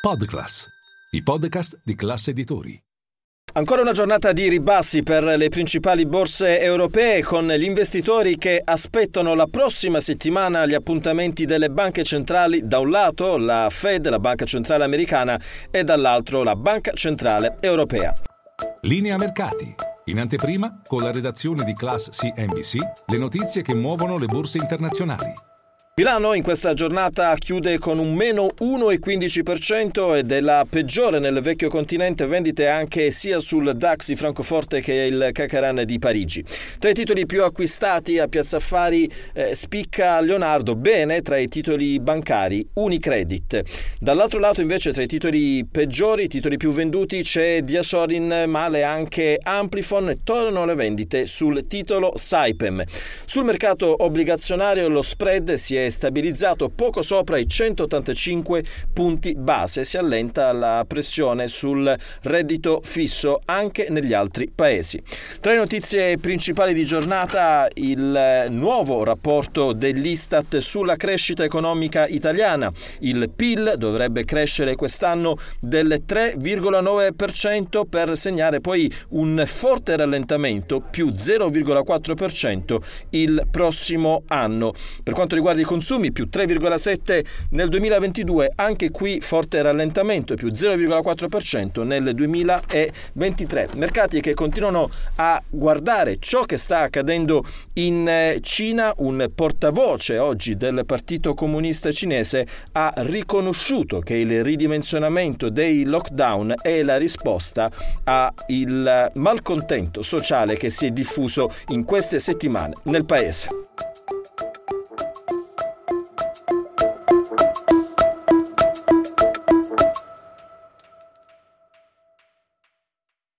Podclass, i podcast di classe editori. Ancora una giornata di ribassi per le principali borse europee con gli investitori che aspettano la prossima settimana gli appuntamenti delle banche centrali, da un lato la Fed, la banca centrale americana, e dall'altro la banca centrale europea. Linea mercati. In anteprima, con la redazione di Class CNBC, le notizie che muovono le borse internazionali. Milano in questa giornata chiude con un meno 1,15% ed è la peggiore nel vecchio continente, vendite anche sia sul DAX di Francoforte che il Cacaran di Parigi. Tra i titoli più acquistati a Piazza Affari eh, spicca Leonardo, bene tra i titoli bancari Unicredit. Dall'altro lato invece tra i titoli peggiori, i titoli più venduti c'è Diasorin, male anche Amplifon e tornano le vendite sul titolo Saipem. Sul mercato obbligazionario lo spread si è stabilizzato poco sopra i 185 punti base. Si allenta la pressione sul reddito fisso anche negli altri paesi. Tra le notizie principali di giornata il nuovo rapporto dell'Istat sulla crescita economica italiana. Il PIL dovrebbe crescere quest'anno del 3,9% per segnare poi un forte rallentamento più 0,4% il prossimo anno. Per quanto riguarda i consumi più 3,7 nel 2022, anche qui forte rallentamento più 0,4% nel 2023. Mercati che continuano a guardare ciò che sta accadendo in eh, Cina, un portavoce oggi del Partito Comunista Cinese ha riconosciuto che il ridimensionamento dei lockdown è la risposta al malcontento sociale che si è diffuso in queste settimane nel paese.